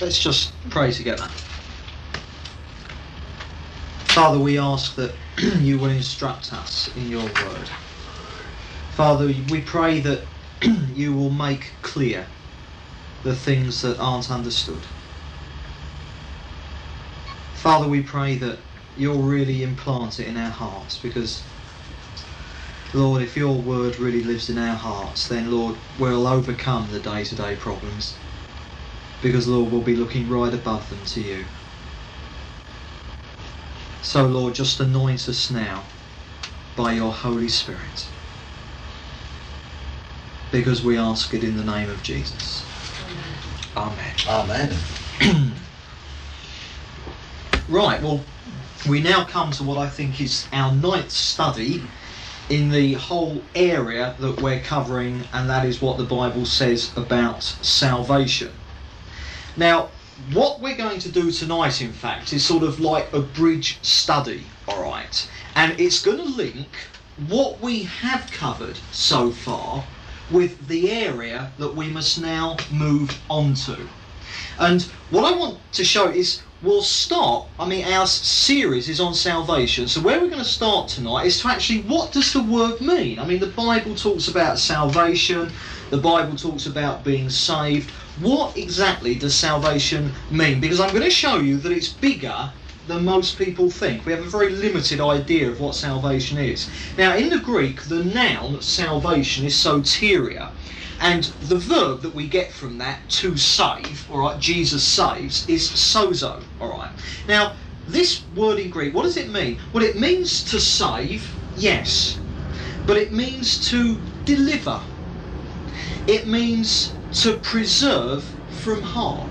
Let's just pray together. Father, we ask that you will instruct us in your word. Father, we pray that you will make clear the things that aren't understood. Father, we pray that you'll really implant it in our hearts because, Lord, if your word really lives in our hearts, then, Lord, we'll overcome the day to day problems because, Lord, we'll be looking right above them to you. So, Lord, just anoint us now by your Holy Spirit because we ask it in the name of Jesus. Amen. Amen. Right, well, we now come to what I think is our ninth study in the whole area that we're covering, and that is what the Bible says about salvation. Now, what we're going to do tonight, in fact, is sort of like a bridge study, alright? And it's going to link what we have covered so far with the area that we must now move on to. And what I want to show is we'll start, I mean, our series is on salvation. So, where we're going to start tonight is to actually, what does the word mean? I mean, the Bible talks about salvation, the Bible talks about being saved. What exactly does salvation mean? Because I'm going to show you that it's bigger than most people think. We have a very limited idea of what salvation is. Now, in the Greek, the noun salvation is soteria. And the verb that we get from that, to save, all right, Jesus saves, is sozo, all right. Now, this word in Greek, what does it mean? Well, it means to save, yes, but it means to deliver. It means to preserve from harm.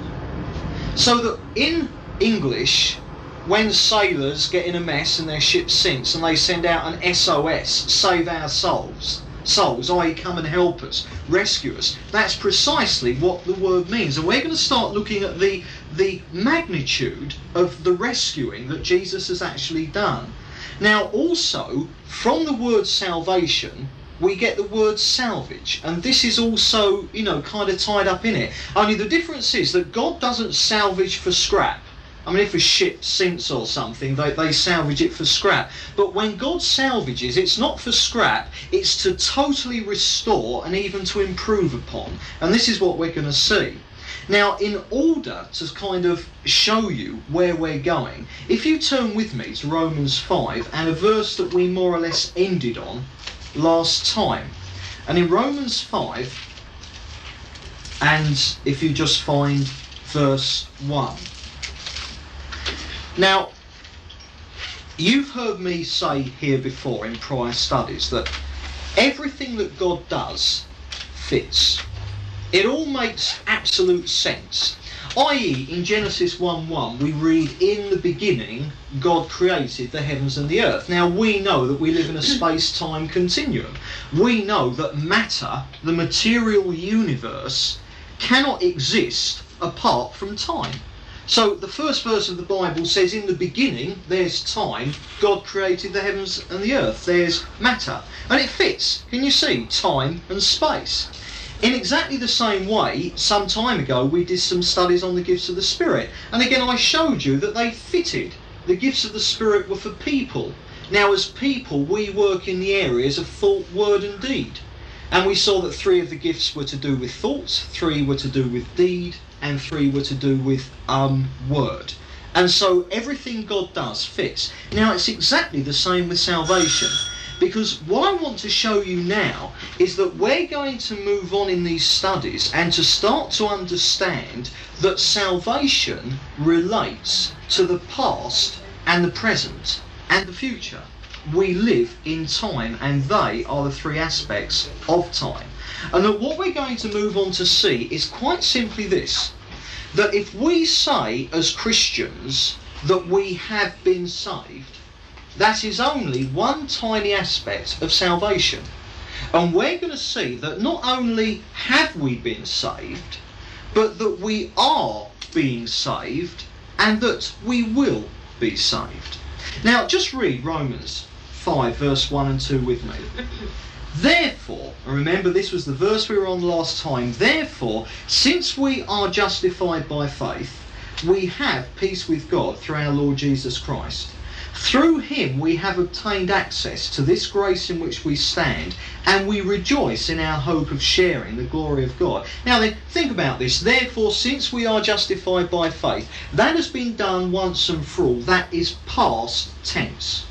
So that in English, when sailors get in a mess and their ship sinks and they send out an SOS, save our souls, souls, i.e., come and help us, rescue us. That's precisely what the word means. And we're going to start looking at the, the magnitude of the rescuing that Jesus has actually done. Now, also, from the word salvation, we get the word salvage, and this is also, you know, kind of tied up in it. Only the difference is that God doesn't salvage for scrap. I mean, if a ship sinks or something, they, they salvage it for scrap. But when God salvages, it's not for scrap, it's to totally restore and even to improve upon. And this is what we're going to see. Now, in order to kind of show you where we're going, if you turn with me to Romans 5 and a verse that we more or less ended on last time. And in Romans 5, and if you just find verse 1. Now, you've heard me say here before in prior studies that everything that God does fits. It all makes absolute sense. I.e., in Genesis 1 1, we read, In the beginning, God created the heavens and the earth. Now, we know that we live in a space time continuum. We know that matter, the material universe, cannot exist apart from time. So the first verse of the Bible says, In the beginning, there's time, God created the heavens and the earth. There's matter. And it fits. Can you see? Time and space. In exactly the same way, some time ago, we did some studies on the gifts of the Spirit. And again, I showed you that they fitted. The gifts of the Spirit were for people. Now, as people, we work in the areas of thought, word, and deed. And we saw that three of the gifts were to do with thoughts, three were to do with deed, and three were to do with um, word. And so everything God does fits. Now it's exactly the same with salvation. Because what I want to show you now is that we're going to move on in these studies and to start to understand that salvation relates to the past and the present and the future. We live in time and they are the three aspects of time. And that what we're going to move on to see is quite simply this that if we say as Christians that we have been saved, that is only one tiny aspect of salvation. And we're going to see that not only have we been saved, but that we are being saved and that we will be saved. Now, just read Romans 5, verse 1 and 2 with me. Therefore, and remember this was the verse we were on last time, therefore, since we are justified by faith, we have peace with God through our Lord Jesus Christ. Through him we have obtained access to this grace in which we stand, and we rejoice in our hope of sharing the glory of God. Now then, think about this. Therefore, since we are justified by faith, that has been done once and for all. That is past tense.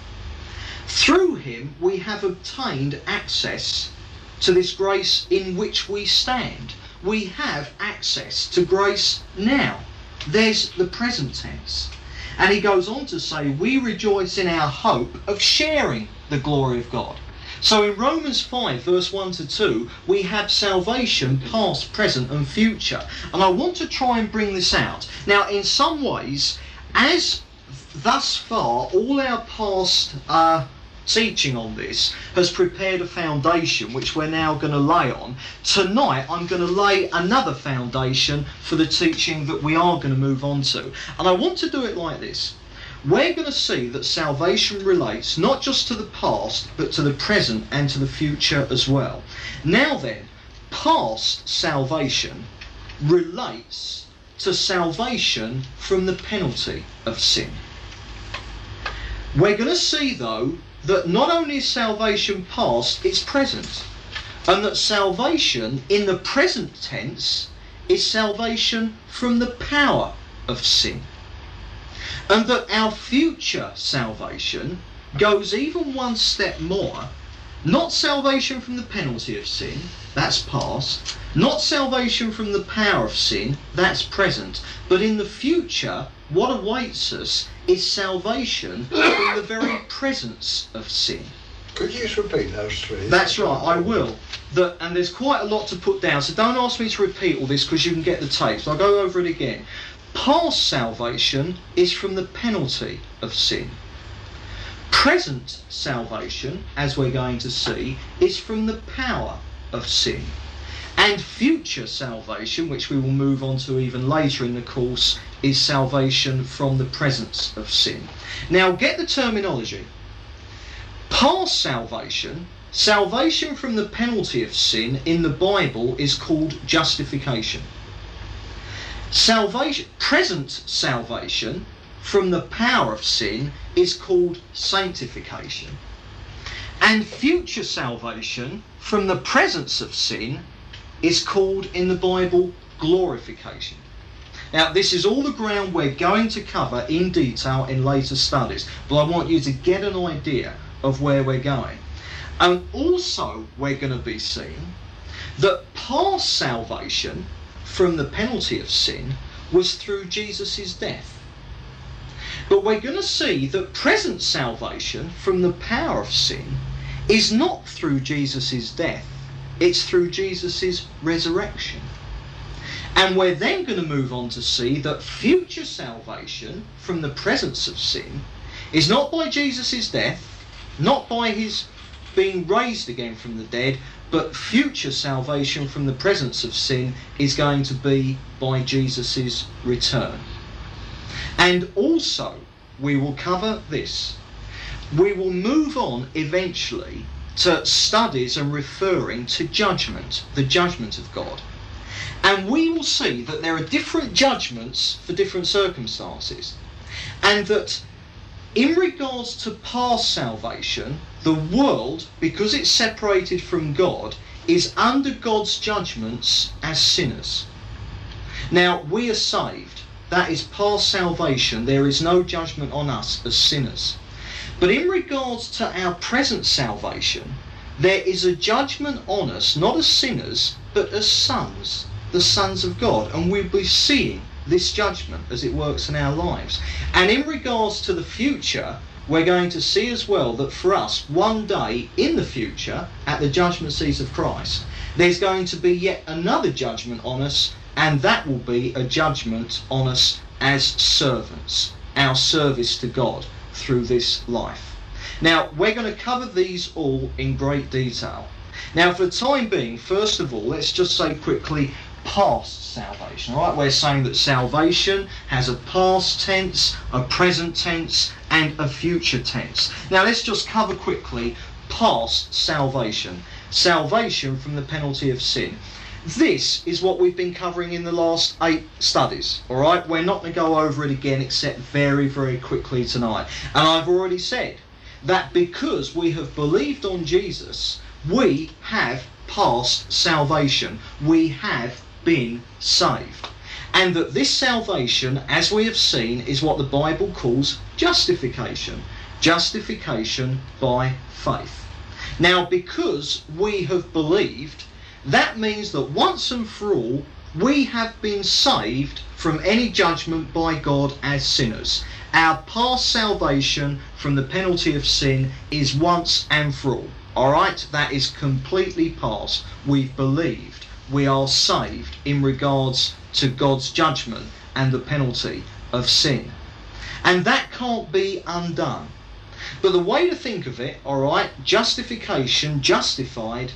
Through him we have obtained access to this grace in which we stand. We have access to grace now. There's the present tense. And he goes on to say, We rejoice in our hope of sharing the glory of God. So in Romans 5, verse 1 to 2, we have salvation past, present, and future. And I want to try and bring this out. Now, in some ways, as thus far, all our past uh, teaching on this has prepared a foundation which we're now going to lay on. Tonight I'm going to lay another foundation for the teaching that we are going to move on to. And I want to do it like this. We're going to see that salvation relates not just to the past, but to the present and to the future as well. Now then, past salvation relates to salvation from the penalty of sin. We're going to see, though, that not only is salvation past, it's present. And that salvation in the present tense is salvation from the power of sin. And that our future salvation goes even one step more. Not salvation from the penalty of sin, that's past. Not salvation from the power of sin, that's present. But in the future, what awaits us is salvation from the very presence of sin. Could you just repeat those three? That's right, I will. And there's quite a lot to put down, so don't ask me to repeat all this because you can get the tapes. I'll go over it again. Past salvation is from the penalty of sin. Present salvation, as we're going to see, is from the power of sin. And future salvation, which we will move on to even later in the course, is salvation from the presence of sin. Now, get the terminology. Past salvation, salvation from the penalty of sin in the Bible is called justification. Salvation, present salvation from the power of sin is called sanctification. And future salvation from the presence of sin is called in the Bible glorification. Now, this is all the ground we're going to cover in detail in later studies, but I want you to get an idea of where we're going. And also, we're going to be seeing that past salvation from the penalty of sin was through Jesus' death. But we're going to see that present salvation from the power of sin is not through Jesus' death, it's through Jesus' resurrection. And we're then going to move on to see that future salvation from the presence of sin is not by Jesus' death, not by his being raised again from the dead, but future salvation from the presence of sin is going to be by Jesus' return. And also, we will cover this. We will move on eventually to studies and referring to judgment, the judgment of God. And we will see that there are different judgments for different circumstances. And that in regards to past salvation, the world, because it's separated from God, is under God's judgments as sinners. Now, we are saved. That is past salvation. There is no judgment on us as sinners. But in regards to our present salvation, there is a judgment on us, not as sinners, but as sons, the sons of God. And we'll be seeing this judgment as it works in our lives. And in regards to the future, we're going to see as well that for us, one day in the future, at the judgment seat of Christ, there's going to be yet another judgment on us, and that will be a judgment on us as servants, our service to God through this life. Now, we're going to cover these all in great detail. Now, for the time being, first of all, let's just say quickly past salvation. All right, we're saying that salvation has a past tense, a present tense, and a future tense. Now, let's just cover quickly past salvation. salvation from the penalty of sin. This is what we've been covering in the last eight studies. All right, we're not going to go over it again except very, very quickly tonight. And I've already said that because we have believed on Jesus, we have passed salvation. We have been saved. And that this salvation, as we have seen, is what the Bible calls justification. Justification by faith. Now, because we have believed, that means that once and for all, we have been saved from any judgment by God as sinners. Our past salvation from the penalty of sin is once and for all. Alright? That is completely past. We've believed. We are saved in regards to God's judgment and the penalty of sin. And that can't be undone. But the way to think of it, alright, justification, justified,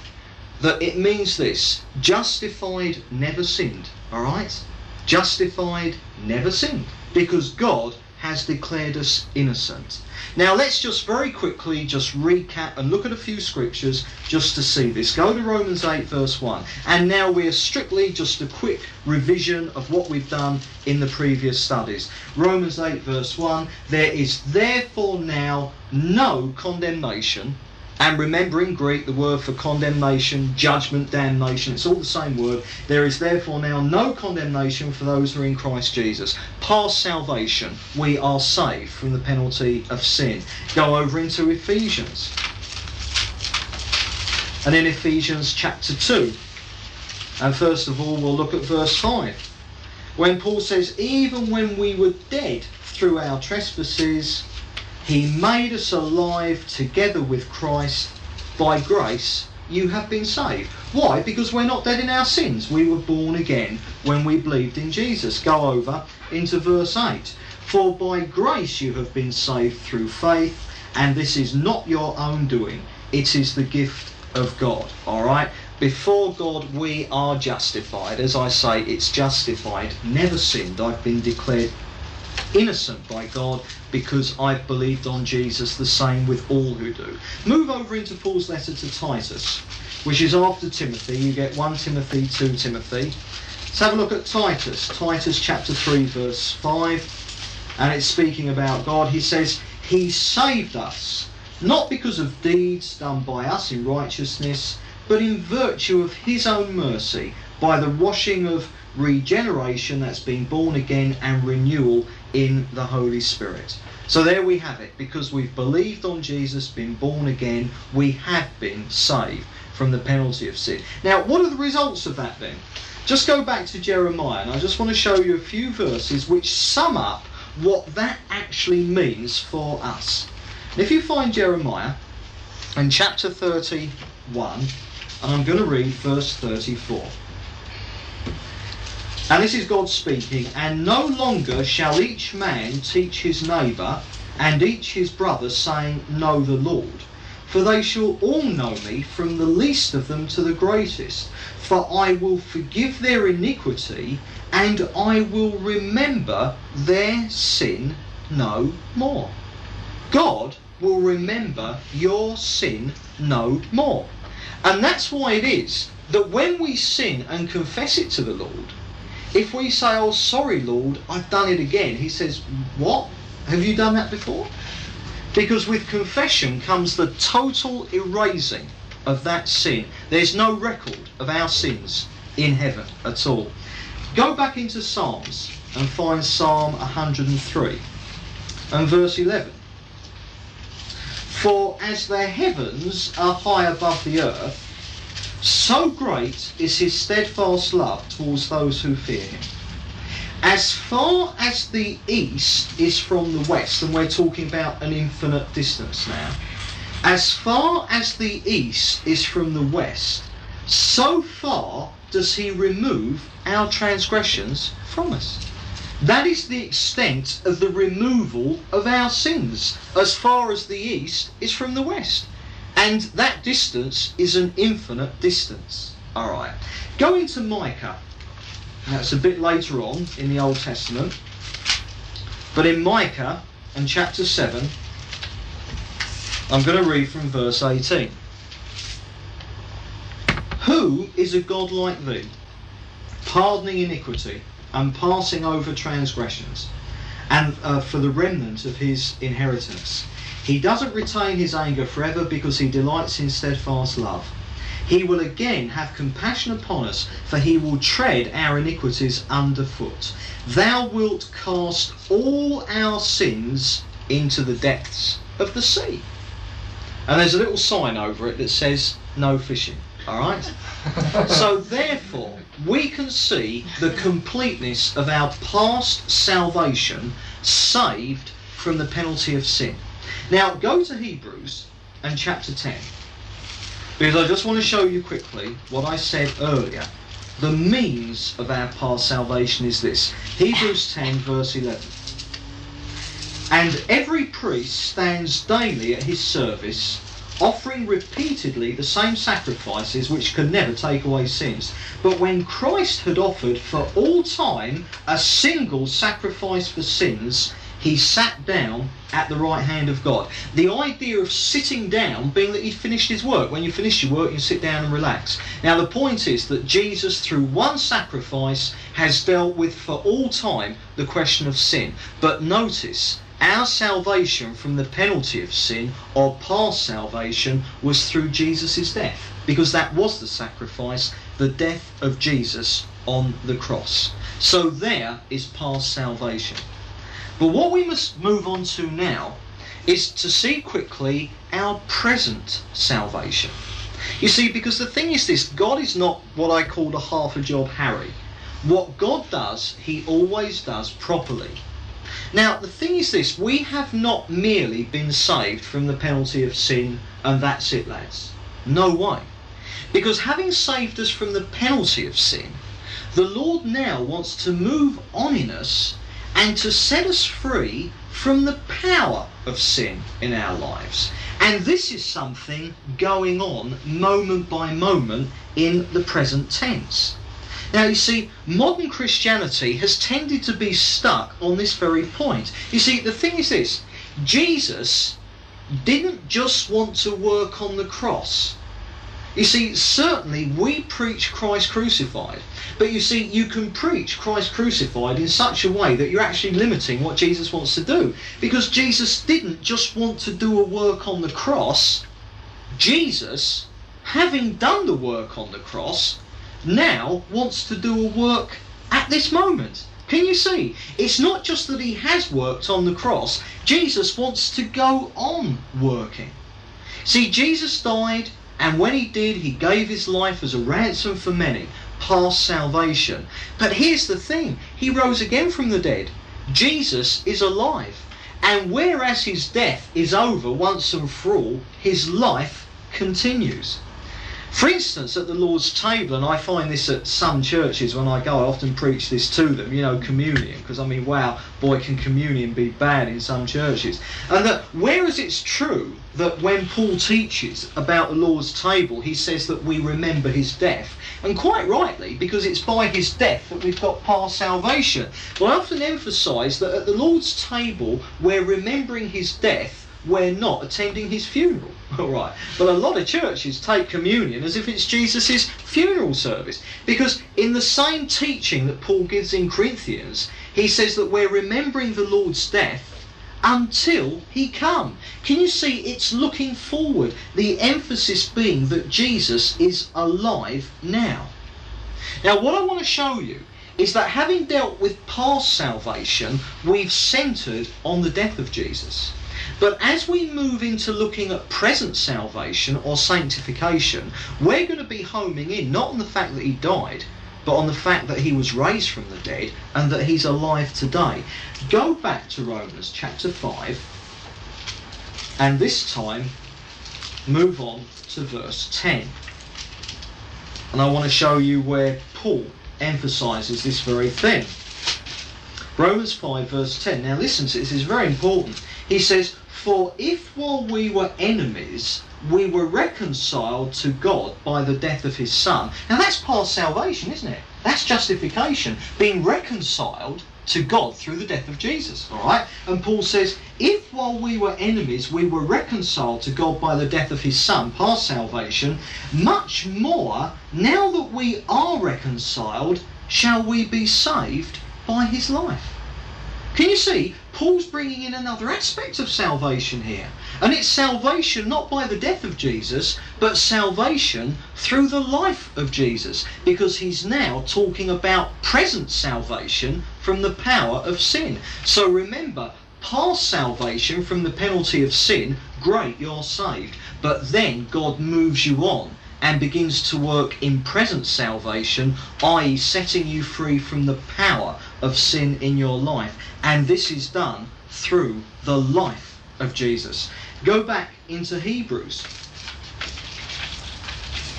that it means this. Justified never sinned all right? Justified never sinned because god has declared us innocent. Now let's just very quickly just recap and look at a few scriptures just to see this. Go to romans 8 verse 1 and now we're strictly just a quick revision of what we've done in the previous studies. Romans 8 verse 1 there is therefore now no condemnation and remember in Greek the word for condemnation, judgment, damnation, it's all the same word. There is therefore now no condemnation for those who are in Christ Jesus. Past salvation, we are saved from the penalty of sin. Go over into Ephesians. And in Ephesians chapter 2, and first of all we'll look at verse 5. When Paul says, Even when we were dead through our trespasses, he made us alive together with Christ. By grace, you have been saved. Why? Because we're not dead in our sins. We were born again when we believed in Jesus. Go over into verse 8. For by grace you have been saved through faith, and this is not your own doing, it is the gift of God. Alright? Before God, we are justified. As I say, it's justified, never sinned. I've been declared innocent by God because I've believed on Jesus, the same with all who do. Move over into Paul's letter to Titus, which is after Timothy. You get 1 Timothy, 2 Timothy. Let's have a look at Titus, Titus chapter 3, verse 5. And it's speaking about God. He says, He saved us, not because of deeds done by us in righteousness, but in virtue of His own mercy, by the washing of regeneration that's been born again and renewal in the Holy Spirit. So there we have it. Because we've believed on Jesus, been born again, we have been saved from the penalty of sin. Now, what are the results of that then? Just go back to Jeremiah, and I just want to show you a few verses which sum up what that actually means for us. if you find Jeremiah in chapter 31, and I'm going to read verse 34. And this is God speaking, and no longer shall each man teach his neighbour and each his brother, saying, Know the Lord. For they shall all know me, from the least of them to the greatest. For I will forgive their iniquity, and I will remember their sin no more. God will remember your sin no more. And that's why it is that when we sin and confess it to the Lord, if we say, Oh, sorry, Lord, I've done it again, he says, What? Have you done that before? Because with confession comes the total erasing of that sin. There's no record of our sins in heaven at all. Go back into Psalms and find Psalm 103 and verse 11. For as the heavens are high above the earth, so great is his steadfast love towards those who fear him. As far as the east is from the west, and we're talking about an infinite distance now, as far as the east is from the west, so far does he remove our transgressions from us. That is the extent of the removal of our sins, as far as the east is from the west. And that distance is an infinite distance. All right. Going to Micah. That's a bit later on in the Old Testament. But in Micah and chapter 7, I'm going to read from verse 18. Who is a God like thee, pardoning iniquity and passing over transgressions, and uh, for the remnant of his inheritance? He doesn't retain his anger forever because he delights in steadfast love. He will again have compassion upon us, for he will tread our iniquities underfoot. Thou wilt cast all our sins into the depths of the sea. And there's a little sign over it that says no fishing. Alright? so therefore, we can see the completeness of our past salvation saved from the penalty of sin. Now go to Hebrews and chapter 10. Because I just want to show you quickly what I said earlier. The means of our past salvation is this. Hebrews 10 verse 11. And every priest stands daily at his service, offering repeatedly the same sacrifices which can never take away sins. But when Christ had offered for all time a single sacrifice for sins, he sat down at the right hand of God. The idea of sitting down being that he finished his work. When you finish your work, you sit down and relax. Now, the point is that Jesus, through one sacrifice, has dealt with for all time the question of sin. But notice, our salvation from the penalty of sin, or past salvation, was through Jesus' death. Because that was the sacrifice, the death of Jesus on the cross. So there is past salvation. But what we must move on to now is to see quickly our present salvation. You see, because the thing is this God is not what I call a half a job Harry. What God does, He always does properly. Now, the thing is this we have not merely been saved from the penalty of sin and that's it, lads. No way. Because having saved us from the penalty of sin, the Lord now wants to move on in us and to set us free from the power of sin in our lives. And this is something going on moment by moment in the present tense. Now, you see, modern Christianity has tended to be stuck on this very point. You see, the thing is this Jesus didn't just want to work on the cross. You see, certainly we preach Christ crucified. But you see, you can preach Christ crucified in such a way that you're actually limiting what Jesus wants to do. Because Jesus didn't just want to do a work on the cross. Jesus, having done the work on the cross, now wants to do a work at this moment. Can you see? It's not just that he has worked on the cross, Jesus wants to go on working. See, Jesus died and when he did, he gave his life as a ransom for many, past salvation. But here's the thing he rose again from the dead. Jesus is alive. And whereas his death is over once and for all, his life continues. For instance, at the Lord's table, and I find this at some churches when I go, I often preach this to them, you know, communion, because I mean, wow, boy, can communion be bad in some churches. And that whereas it's true that when Paul teaches about the Lord's table, he says that we remember his death, and quite rightly, because it's by his death that we've got past salvation. But I often emphasise that at the Lord's table, we're remembering his death we're not attending his funeral. All right. But a lot of churches take communion as if it's Jesus' funeral service. Because in the same teaching that Paul gives in Corinthians, he says that we're remembering the Lord's death until he come. Can you see it's looking forward, the emphasis being that Jesus is alive now. Now what I want to show you is that having dealt with past salvation, we've centered on the death of Jesus. But as we move into looking at present salvation or sanctification, we're going to be homing in not on the fact that he died, but on the fact that he was raised from the dead and that he's alive today. Go back to Romans chapter 5 and this time move on to verse 10. And I want to show you where Paul emphasizes this very thing. Romans 5 verse 10. Now listen to this, is very important. He says, For if while we were enemies, we were reconciled to God by the death of his Son. Now that's past salvation, isn't it? That's justification. Being reconciled to God through the death of Jesus. All right? And Paul says, if while we were enemies we were reconciled to God by the death of his Son, past salvation, much more, now that we are reconciled, shall we be saved by his life. Can you see? Paul's bringing in another aspect of salvation here. And it's salvation not by the death of Jesus, but salvation through the life of Jesus. Because he's now talking about present salvation from the power of sin. So remember, past salvation from the penalty of sin, great, you're saved. But then God moves you on and begins to work in present salvation, i.e., setting you free from the power of sin in your life. And this is done through the life of Jesus. Go back into Hebrews.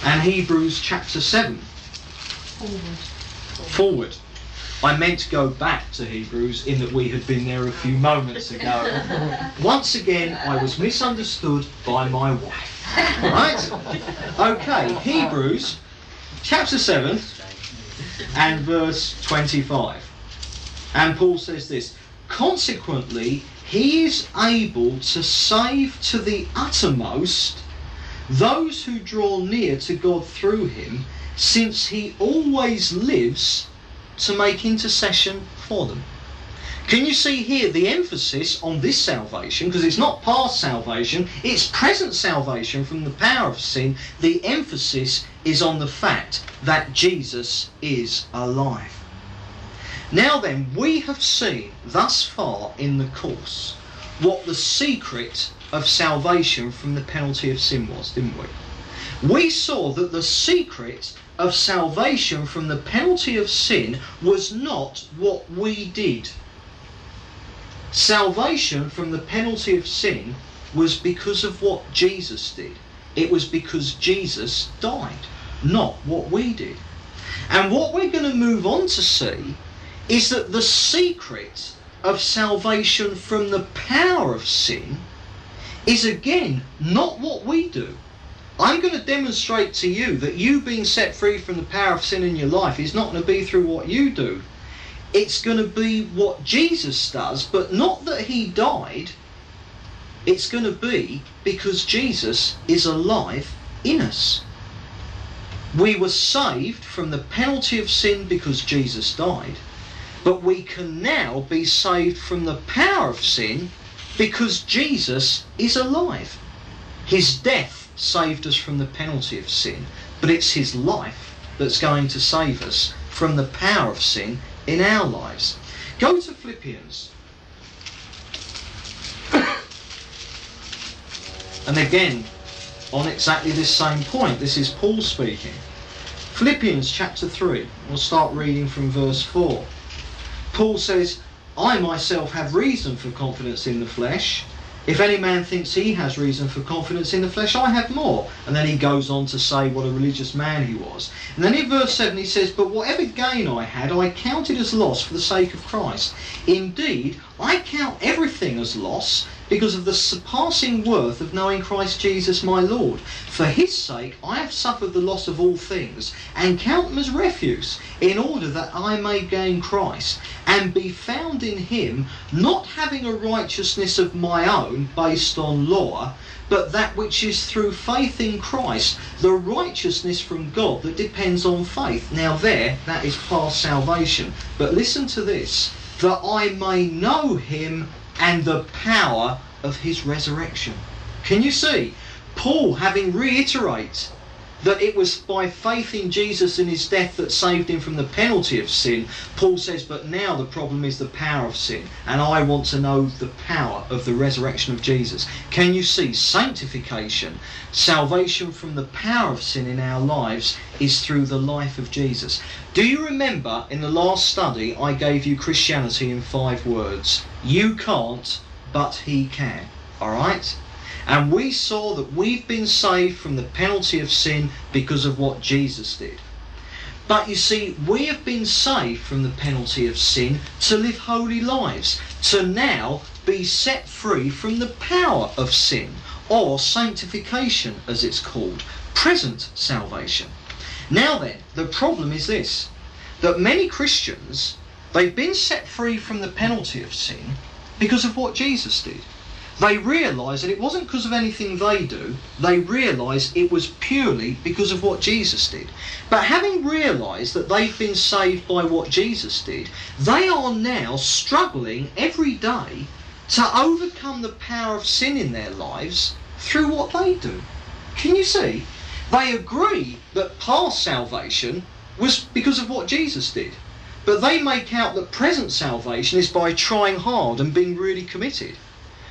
And Hebrews chapter 7. Forward. Forward. I meant to go back to Hebrews in that we had been there a few moments ago. Once again, I was misunderstood by my wife. Right? Okay, Hebrews chapter 7 and verse 25. And Paul says this Consequently, he is able to save to the uttermost those who draw near to God through him, since he always lives to make intercession for them. Can you see here the emphasis on this salvation? Because it's not past salvation, it's present salvation from the power of sin. The emphasis is on the fact that Jesus is alive. Now then, we have seen thus far in the course what the secret of salvation from the penalty of sin was, didn't we? We saw that the secret of salvation from the penalty of sin was not what we did. Salvation from the penalty of sin was because of what Jesus did. It was because Jesus died, not what we did. And what we're going to move on to see is that the secret of salvation from the power of sin is again not what we do. I'm going to demonstrate to you that you being set free from the power of sin in your life is not going to be through what you do. It's going to be what Jesus does, but not that he died. It's going to be because Jesus is alive in us. We were saved from the penalty of sin because Jesus died. But we can now be saved from the power of sin because Jesus is alive. His death saved us from the penalty of sin, but it's his life that's going to save us from the power of sin in our lives. Go to Philippians. and again, on exactly this same point, this is Paul speaking. Philippians chapter 3, we'll start reading from verse 4. Paul says, I myself have reason for confidence in the flesh. If any man thinks he has reason for confidence in the flesh, I have more. And then he goes on to say what a religious man he was. And then in verse 7 he says, But whatever gain I had, I counted as loss for the sake of Christ. Indeed, I count everything as loss because of the surpassing worth of knowing Christ Jesus my Lord. For his sake I have suffered the loss of all things, and count them as refuse, in order that I may gain Christ, and be found in him, not having a righteousness of my own based on law, but that which is through faith in Christ, the righteousness from God that depends on faith. Now, there, that is past salvation. But listen to this that I may know him and the power of his resurrection. Can you see? Paul having reiterate that it was by faith in Jesus and his death that saved him from the penalty of sin, Paul says, but now the problem is the power of sin, and I want to know the power of the resurrection of Jesus. Can you see? Sanctification, salvation from the power of sin in our lives is through the life of Jesus. Do you remember in the last study I gave you Christianity in five words? You can't, but he can. Alright? And we saw that we've been saved from the penalty of sin because of what Jesus did. But you see, we have been saved from the penalty of sin to live holy lives, to now be set free from the power of sin, or sanctification as it's called, present salvation. Now then, the problem is this that many Christians They've been set free from the penalty of sin because of what Jesus did. They realise that it wasn't because of anything they do, they realise it was purely because of what Jesus did. But having realised that they've been saved by what Jesus did, they are now struggling every day to overcome the power of sin in their lives through what they do. Can you see? They agree that past salvation was because of what Jesus did. But they make out that present salvation is by trying hard and being really committed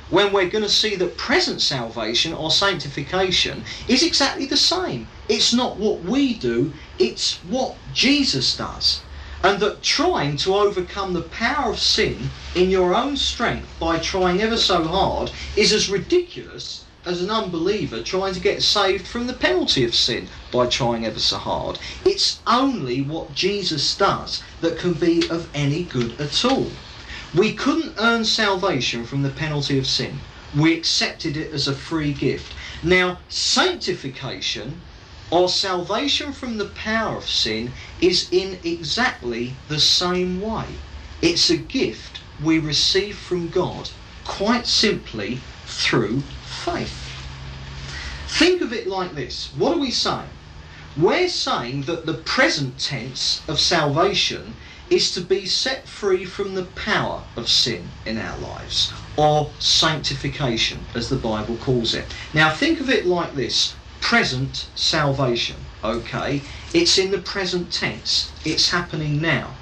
when we're going to see that present salvation or sanctification is exactly the same. It's not what we do, it's what Jesus does. And that trying to overcome the power of sin in your own strength by trying ever so hard is as ridiculous as an unbeliever trying to get saved from the penalty of sin by trying ever so hard. It's only what Jesus does that can be of any good at all. We couldn't earn salvation from the penalty of sin. We accepted it as a free gift. Now, sanctification or salvation from the power of sin is in exactly the same way. It's a gift we receive from God quite simply through faith. Think of it like this. What are we saying? We're saying that the present tense of salvation is to be set free from the power of sin in our lives, or sanctification, as the Bible calls it. Now, think of it like this present salvation, okay? It's in the present tense, it's happening now.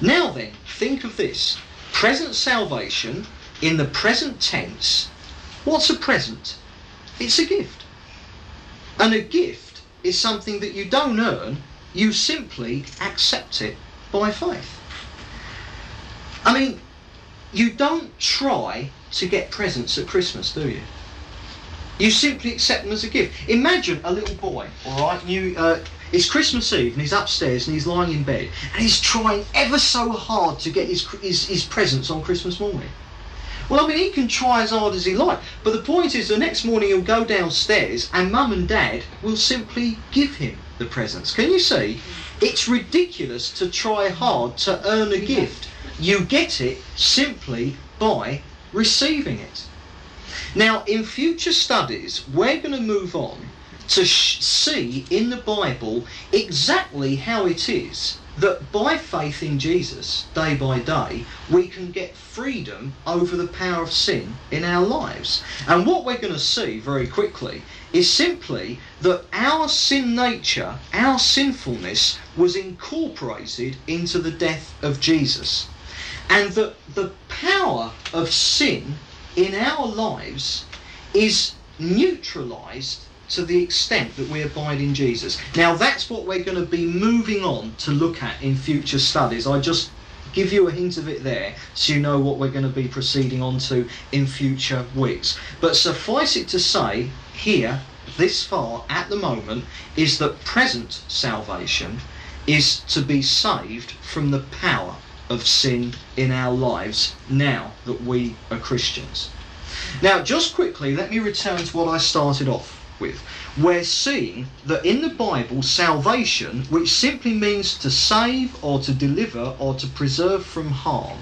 Now, then, think of this present salvation in the present tense. What's a present? It's a gift. And a gift is something that you don't earn, you simply accept it by faith. I mean, you don't try to get presents at Christmas, do you? You simply accept them as a gift. Imagine a little boy, all right? You, uh, it's Christmas Eve and he's upstairs and he's lying in bed and he's trying ever so hard to get his, his, his presents on Christmas morning. Well, I mean, he can try as hard as he like, but the point is, the next morning he'll go downstairs and mum and dad will simply give him the presents. Can you see? It's ridiculous to try hard to earn a gift. You get it simply by receiving it. Now, in future studies, we're going to move on to see in the Bible exactly how it is that by faith in Jesus, day by day, we can get freedom over the power of sin in our lives. And what we're going to see very quickly is simply that our sin nature, our sinfulness, was incorporated into the death of Jesus. And that the power of sin in our lives is neutralized to the extent that we abide in Jesus. Now, that's what we're going to be moving on to look at in future studies. I just give you a hint of it there so you know what we're going to be proceeding on to in future weeks. But suffice it to say, here, this far at the moment, is that present salvation is to be saved from the power of sin in our lives now that we are Christians. Now, just quickly, let me return to what I started off with. We're seeing that in the Bible, salvation, which simply means to save or to deliver or to preserve from harm,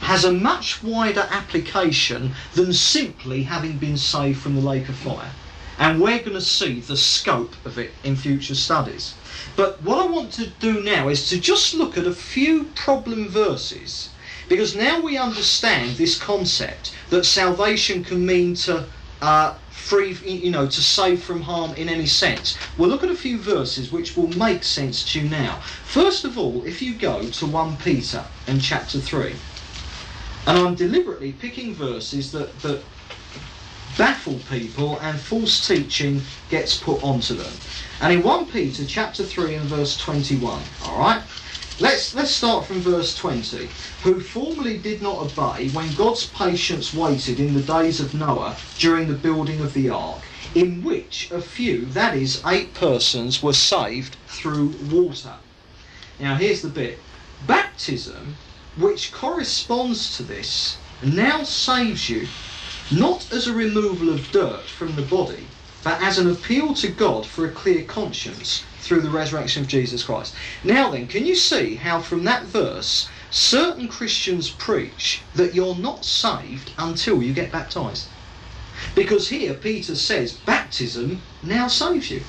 has a much wider application than simply having been saved from the lake of fire. And we're going to see the scope of it in future studies. But what I want to do now is to just look at a few problem verses because now we understand this concept that salvation can mean to uh, free, you know, to save from harm in any sense. We'll look at a few verses which will make sense to you now. First of all, if you go to 1 Peter and chapter 3, and I'm deliberately picking verses that, that baffle people and false teaching gets put onto them. And in 1 Peter chapter 3 and verse 21, all right? Let's, let's start from verse 20. Who formerly did not obey when God's patience waited in the days of Noah during the building of the ark, in which a few, that is, eight persons, were saved through water. Now here's the bit. Baptism, which corresponds to this, now saves you, not as a removal of dirt from the body, but as an appeal to God for a clear conscience through the resurrection of Jesus Christ. Now then, can you see how from that verse, certain Christians preach that you're not saved until you get baptized. Because here Peter says baptism now saves you.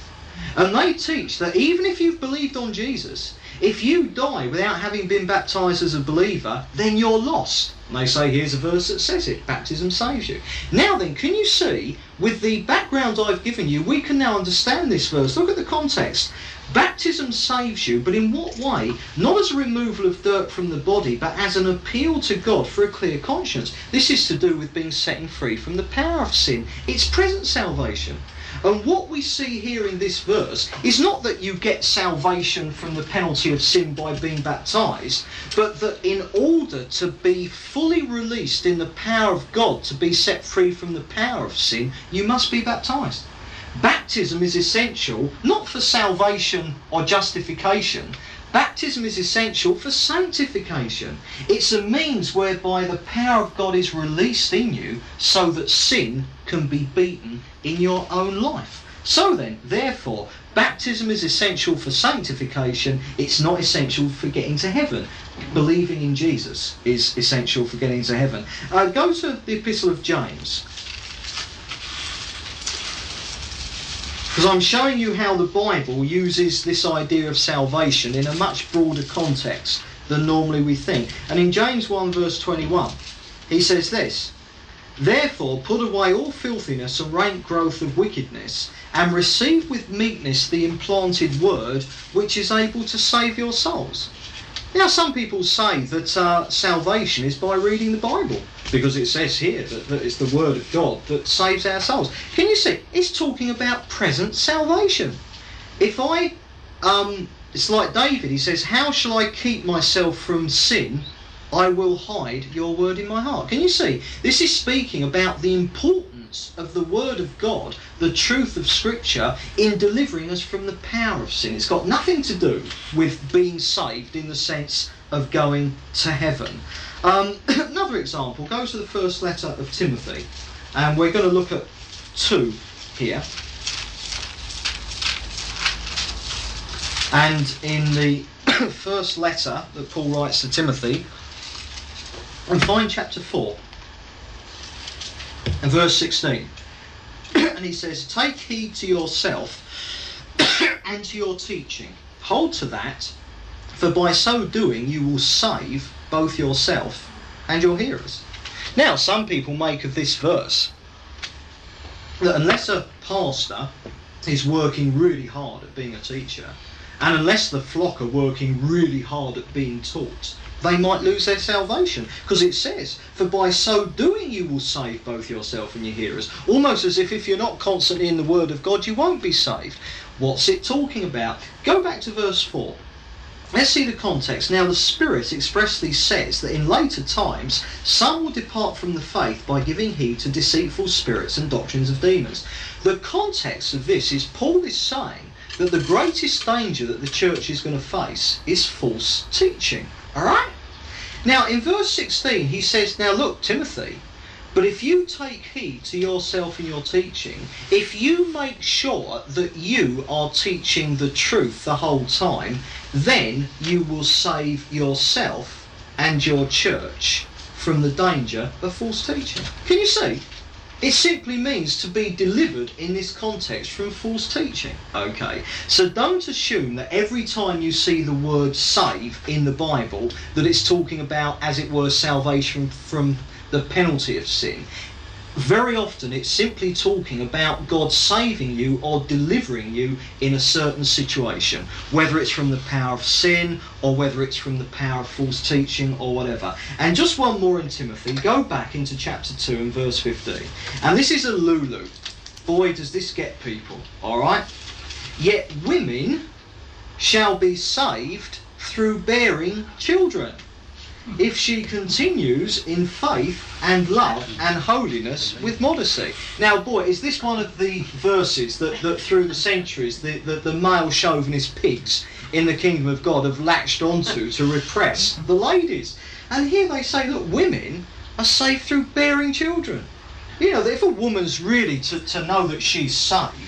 And they teach that even if you've believed on Jesus, if you die without having been baptized as a believer, then you're lost. And they say here's a verse that says it baptism saves you. Now then, can you see, with the background I've given you, we can now understand this verse. Look at the context. Baptism saves you, but in what way? Not as a removal of dirt from the body, but as an appeal to God for a clear conscience. This is to do with being setting free from the power of sin. It's present salvation. And what we see here in this verse is not that you get salvation from the penalty of sin by being baptized, but that in order to be fully released in the power of God, to be set free from the power of sin, you must be baptized. Baptism is essential not for salvation or justification. Baptism is essential for sanctification. It's a means whereby the power of God is released in you so that sin can be beaten in your own life. So then, therefore, baptism is essential for sanctification, it's not essential for getting to heaven. Believing in Jesus is essential for getting to heaven. Uh, go to the Epistle of James. Because I'm showing you how the Bible uses this idea of salvation in a much broader context than normally we think. And in James 1 verse 21, he says this Therefore put away all filthiness and rank growth of wickedness, and receive with meekness the implanted word which is able to save your souls. Now, some people say that uh, salvation is by reading the Bible because it says here that, that it's the Word of God that saves our souls. Can you see? It's talking about present salvation. If I, um, it's like David, he says, How shall I keep myself from sin? I will hide your word in my heart. Can you see? This is speaking about the importance of the Word of God, the truth of Scripture, in delivering us from the power of sin. It's got nothing to do with being saved in the sense of going to heaven. Um, another example, go to the first letter of Timothy, and we're going to look at two here. And in the first letter that Paul writes to Timothy, and find chapter 4 and verse 16. and he says, Take heed to yourself and to your teaching. Hold to that, for by so doing you will save both yourself and your hearers. Now, some people make of this verse that unless a pastor is working really hard at being a teacher, and unless the flock are working really hard at being taught, they might lose their salvation. Because it says, For by so doing you will save both yourself and your hearers. Almost as if if you're not constantly in the Word of God, you won't be saved. What's it talking about? Go back to verse 4. Let's see the context. Now, the Spirit expressly says that in later times, some will depart from the faith by giving heed to deceitful spirits and doctrines of demons. The context of this is Paul is saying that the greatest danger that the church is going to face is false teaching. Alright? Now, in verse 16, he says, Now look, Timothy, but if you take heed to yourself in your teaching, if you make sure that you are teaching the truth the whole time, then you will save yourself and your church from the danger of false teaching. Can you see? It simply means to be delivered in this context from false teaching. Okay, so don't assume that every time you see the word save in the Bible that it's talking about, as it were, salvation from the penalty of sin very often it's simply talking about God saving you or delivering you in a certain situation, whether it's from the power of sin or whether it's from the power of false teaching or whatever. And just one more in Timothy, go back into chapter 2 and verse 15. And this is a Lulu. Boy, does this get people, alright? Yet women shall be saved through bearing children if she continues in faith and love and holiness with modesty. Now, boy, is this one of the verses that, that through the centuries the, the, the male chauvinist pigs in the kingdom of God have latched onto to repress the ladies? And here they say that women are saved through bearing children. You know, if a woman's really to, to know that she's saved,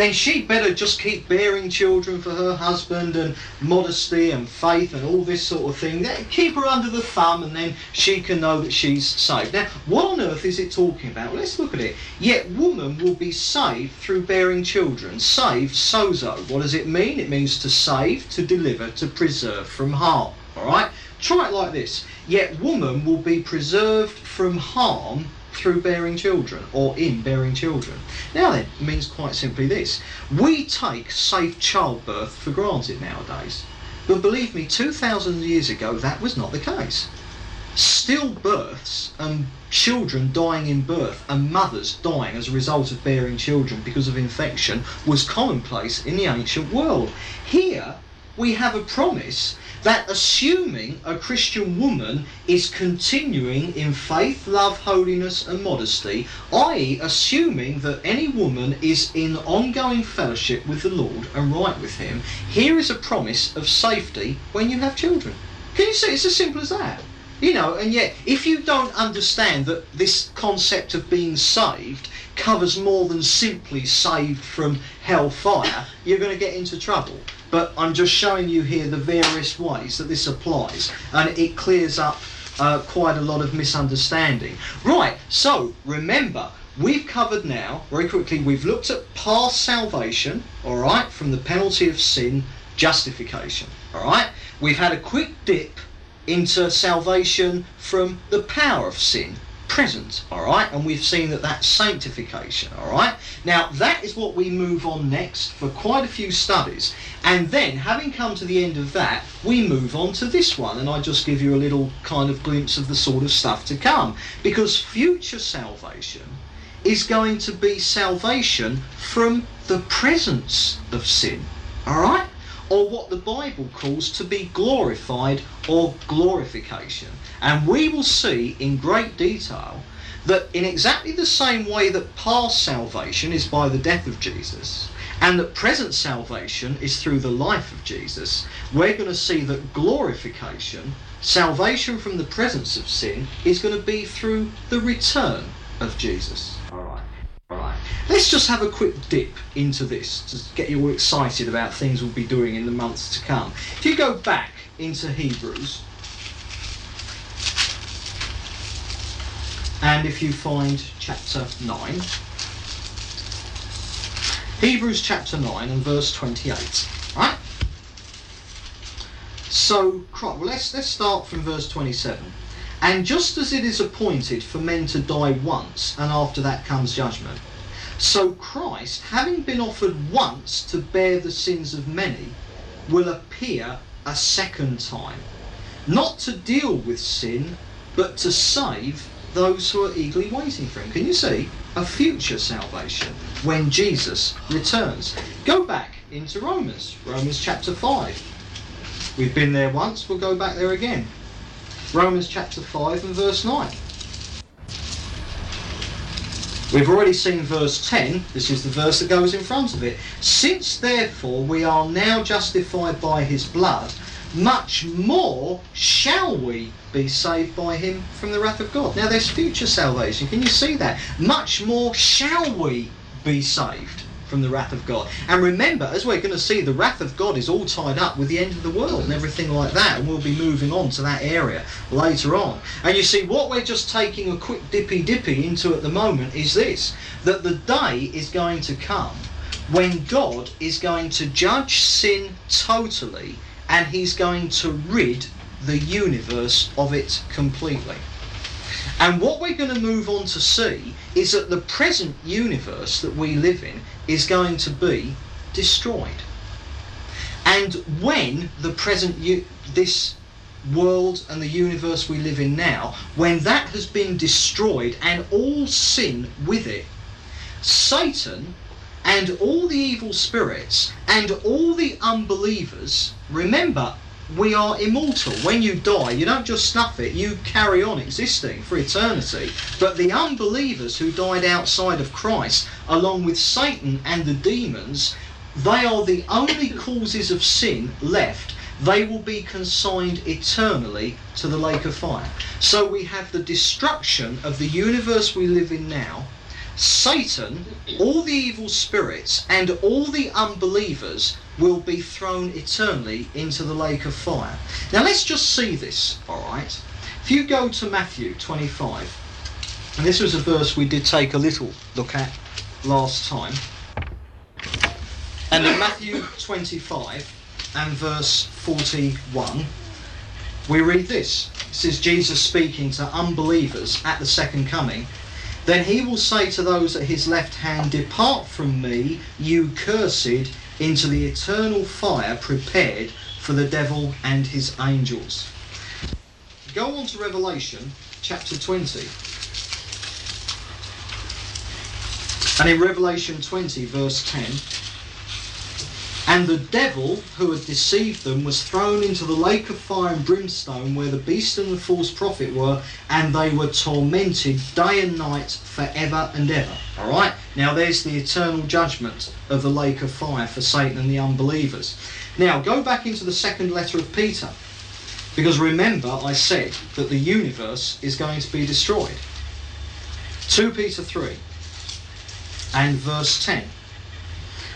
then she'd better just keep bearing children for her husband and modesty and faith and all this sort of thing. Keep her under the thumb and then she can know that she's saved. Now, what on earth is it talking about? Let's look at it. Yet woman will be saved through bearing children. Saved, sozo. What does it mean? It means to save, to deliver, to preserve from harm. Alright? Try it like this. Yet woman will be preserved from harm through bearing children or in bearing children. Now then, it means quite simply this. We take safe childbirth for granted nowadays. But believe me, 2,000 years ago that was not the case. Stillbirths and children dying in birth and mothers dying as a result of bearing children because of infection was commonplace in the ancient world. Here we have a promise that assuming a Christian woman is continuing in faith, love, holiness, and modesty, i.e., assuming that any woman is in ongoing fellowship with the Lord and right with Him, here is a promise of safety when you have children. Can you see? It's as simple as that. You know, and yet, if you don't understand that this concept of being saved covers more than simply saved from hellfire, you're going to get into trouble but I'm just showing you here the various ways that this applies and it clears up uh, quite a lot of misunderstanding. Right, so remember, we've covered now, very quickly, we've looked at past salvation, all right, from the penalty of sin, justification, all right? We've had a quick dip into salvation from the power of sin, present, all right? And we've seen that that's sanctification, all right? Now, that is what we move on next for quite a few studies. And then, having come to the end of that, we move on to this one. And I just give you a little kind of glimpse of the sort of stuff to come. Because future salvation is going to be salvation from the presence of sin, all right? Or what the Bible calls to be glorified or glorification. And we will see in great detail that in exactly the same way that past salvation is by the death of Jesus, and that present salvation is through the life of Jesus, we're going to see that glorification, salvation from the presence of sin, is going to be through the return of Jesus. Let's just have a quick dip into this to get you all excited about things we'll be doing in the months to come. If you go back into Hebrews, and if you find chapter 9, Hebrews chapter 9 and verse 28. Right? So, well, let's, let's start from verse 27. And just as it is appointed for men to die once, and after that comes judgment, so Christ, having been offered once to bear the sins of many, will appear a second time, not to deal with sin, but to save those who are eagerly waiting for him. Can you see? A future salvation when Jesus returns. Go back into Romans, Romans chapter 5. We've been there once, we'll go back there again. Romans chapter 5 and verse 9. We've already seen verse 10, this is the verse that goes in front of it. Since therefore we are now justified by his blood, much more shall we be saved by him from the wrath of God. Now there's future salvation. Can you see that? Much more shall we be saved from the wrath of God. And remember, as we're going to see, the wrath of God is all tied up with the end of the world and everything like that. And we'll be moving on to that area later on. And you see, what we're just taking a quick dippy dippy into at the moment is this that the day is going to come when God is going to judge sin totally and he's going to rid the universe of it completely. And what we're going to move on to see is that the present universe that we live in is going to be destroyed. And when the present this world and the universe we live in now, when that has been destroyed and all sin with it, Satan and all the evil spirits and all the unbelievers, remember, we are immortal. When you die, you don't just snuff it, you carry on existing for eternity. But the unbelievers who died outside of Christ, along with Satan and the demons, they are the only causes of sin left. They will be consigned eternally to the lake of fire. So we have the destruction of the universe we live in now Satan, all the evil spirits, and all the unbelievers will be thrown eternally into the lake of fire. Now let's just see this, alright? If you go to Matthew 25, and this was a verse we did take a little look at last time. And in Matthew 25 and verse 41, we read this. This is Jesus speaking to unbelievers at the second coming. Then he will say to those at his left hand, Depart from me, you cursed, into the eternal fire prepared for the devil and his angels. Go on to Revelation chapter 20. And in Revelation 20, verse 10, and the devil who had deceived them was thrown into the lake of fire and brimstone where the beast and the false prophet were, and they were tormented day and night forever and ever. Alright? Now there's the eternal judgment of the lake of fire for Satan and the unbelievers. Now go back into the second letter of Peter. Because remember, I said that the universe is going to be destroyed. 2 Peter 3 and verse 10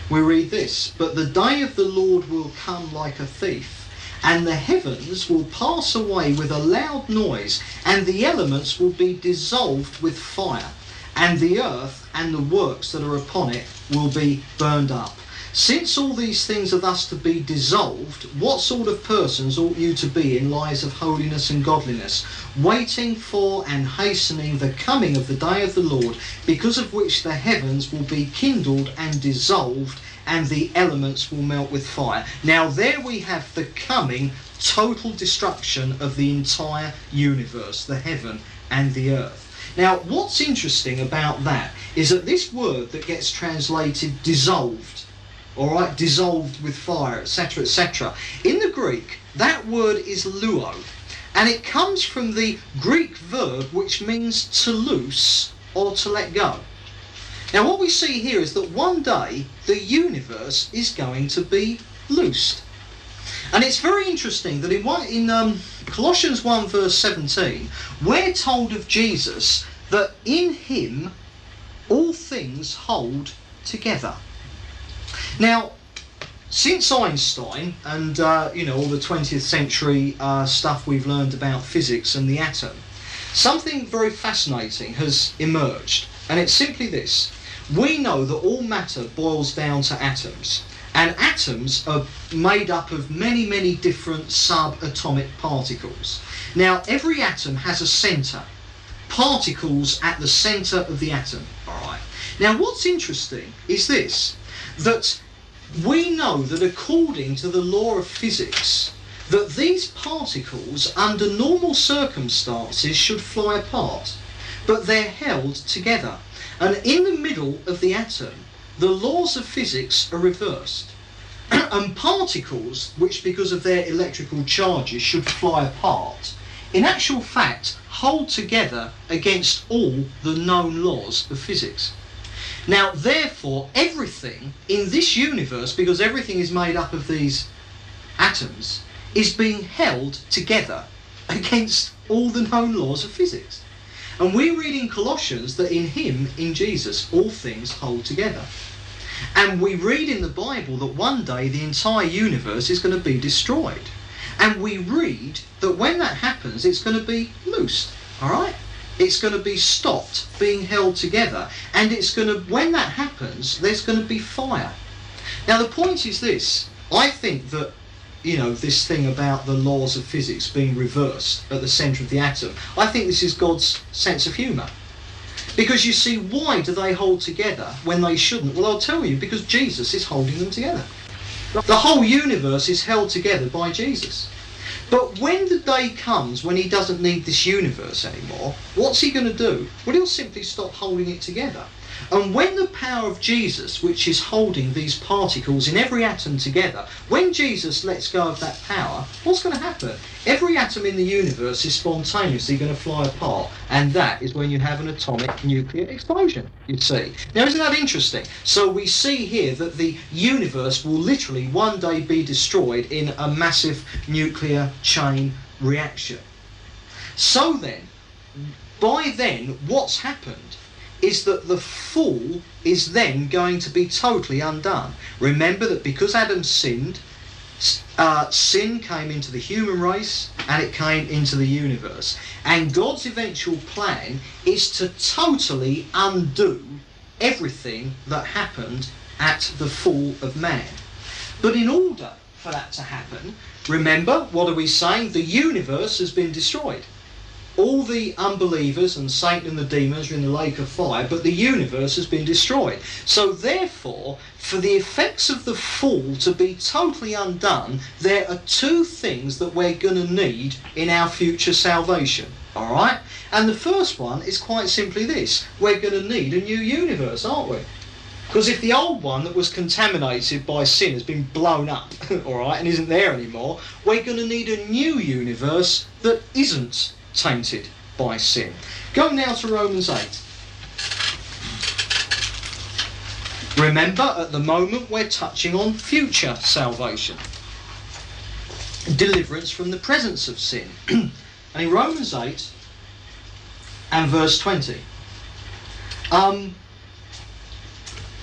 we read this But the day of the Lord will come like a thief, and the heavens will pass away with a loud noise, and the elements will be dissolved with fire, and the earth and the works that are upon it will be burned up. Since all these things are thus to be dissolved, what sort of persons ought you to be in lives of holiness and godliness, waiting for and hastening the coming of the day of the Lord, because of which the heavens will be kindled and dissolved, and the elements will melt with fire? Now, there we have the coming total destruction of the entire universe, the heaven and the earth. Now, what's interesting about that is that this word that gets translated dissolved all right, dissolved with fire, etc., etc. In the Greek, that word is luo, and it comes from the Greek verb which means to loose or to let go. Now, what we see here is that one day the universe is going to be loosed. And it's very interesting that in, one, in um, Colossians 1, verse 17, we're told of Jesus that in him all things hold together. Now, since Einstein and uh, you know all the 20th century uh, stuff we've learned about physics and the atom, something very fascinating has emerged, and it's simply this: we know that all matter boils down to atoms, and atoms are made up of many, many different subatomic particles. Now, every atom has a centre, particles at the centre of the atom. All right. Now, what's interesting is this: that we know that according to the law of physics, that these particles under normal circumstances should fly apart, but they're held together. And in the middle of the atom, the laws of physics are reversed. and particles, which because of their electrical charges should fly apart, in actual fact hold together against all the known laws of physics. Now, therefore, everything in this universe, because everything is made up of these atoms, is being held together against all the known laws of physics. And we read in Colossians that in Him, in Jesus, all things hold together. And we read in the Bible that one day the entire universe is going to be destroyed. And we read that when that happens, it's going to be loosed. All right? It's going to be stopped being held together and it's going to when that happens there's going to be fire. Now the point is this. I think that you know this thing about the laws of physics being reversed at the center of the atom i think this is god's sense of humor because you see why do they hold together when they shouldn't? Well i'll tell you because jesus is holding them together. The whole universe is held together by jesus but when the day comes when he doesn't need this universe anymore, what's he going to do? Well, he'll simply stop holding it together. And when the power of Jesus, which is holding these particles in every atom together, when Jesus lets go of that power, what's going to happen? Every atom in the universe is spontaneously going to fly apart, and that is when you have an atomic nuclear explosion, you see. Now, isn't that interesting? So we see here that the universe will literally one day be destroyed in a massive nuclear chain reaction. So then, by then, what's happened? Is that the fall is then going to be totally undone. Remember that because Adam sinned, uh, sin came into the human race and it came into the universe. And God's eventual plan is to totally undo everything that happened at the fall of man. But in order for that to happen, remember, what are we saying? The universe has been destroyed all the unbelievers and Satan and the demons are in the lake of fire, but the universe has been destroyed. So, therefore, for the effects of the fall to be totally undone, there are two things that we're going to need in our future salvation. All right? And the first one is quite simply this we're going to need a new universe, aren't we? Because if the old one that was contaminated by sin has been blown up, all right, and isn't there anymore, we're going to need a new universe that isn't tainted by sin. Go now to Romans 8. Remember, at the moment we're touching on future salvation, deliverance from the presence of sin. and in Romans 8 and verse 20, um,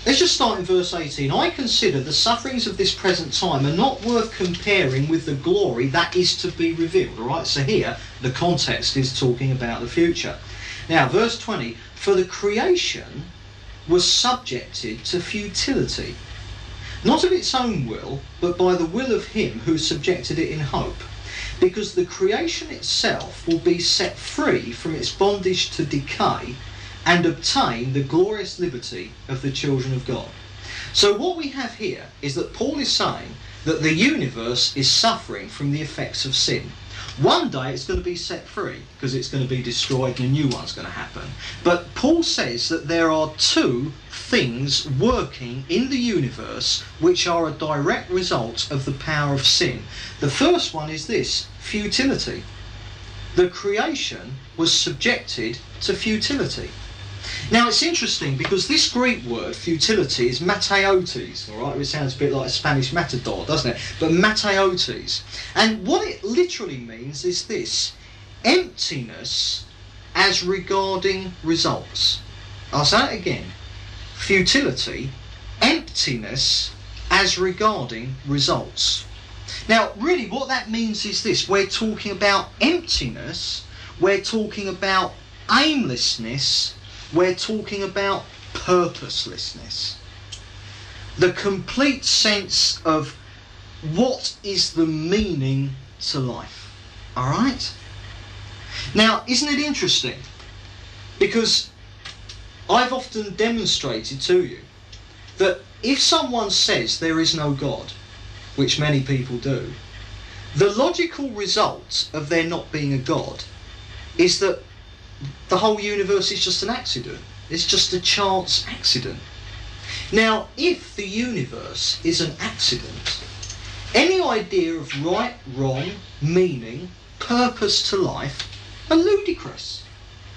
Let's just start in verse 18. I consider the sufferings of this present time are not worth comparing with the glory that is to be revealed. All right, so here the context is talking about the future. Now, verse 20 For the creation was subjected to futility, not of its own will, but by the will of him who subjected it in hope. Because the creation itself will be set free from its bondage to decay and obtain the glorious liberty of the children of God. So, what we have here is that Paul is saying that the universe is suffering from the effects of sin. One day it's going to be set free because it's going to be destroyed and a new one's going to happen. But Paul says that there are two things working in the universe which are a direct result of the power of sin. The first one is this futility. The creation was subjected to futility. Now it's interesting because this Greek word futility is mateotes, all right, which sounds a bit like a Spanish matador, doesn't it? But mateotes, and what it literally means is this: emptiness as regarding results. I'll say it again: futility, emptiness as regarding results. Now, really, what that means is this: we're talking about emptiness, we're talking about aimlessness we're talking about purposelessness. The complete sense of what is the meaning to life. Alright? Now, isn't it interesting? Because I've often demonstrated to you that if someone says there is no God, which many people do, the logical result of there not being a God is that the whole universe is just an accident. It's just a chance accident. Now, if the universe is an accident, any idea of right, wrong, meaning, purpose to life are ludicrous.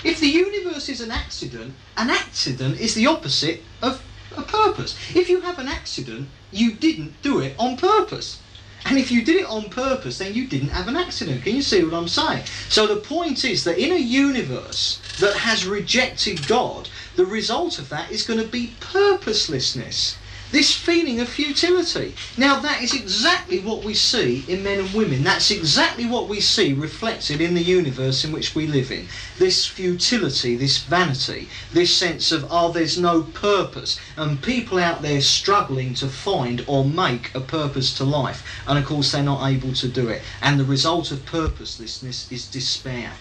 If the universe is an accident, an accident is the opposite of a purpose. If you have an accident, you didn't do it on purpose. And if you did it on purpose, then you didn't have an accident. Can you see what I'm saying? So the point is that in a universe that has rejected God, the result of that is going to be purposelessness this feeling of futility. Now, that is exactly what we see in men and women. That's exactly what we see reflected in the universe in which we live in. This futility, this vanity, this sense of, oh, there's no purpose, and people out there struggling to find or make a purpose to life, and of course, they're not able to do it. And the result of purposelessness is despair.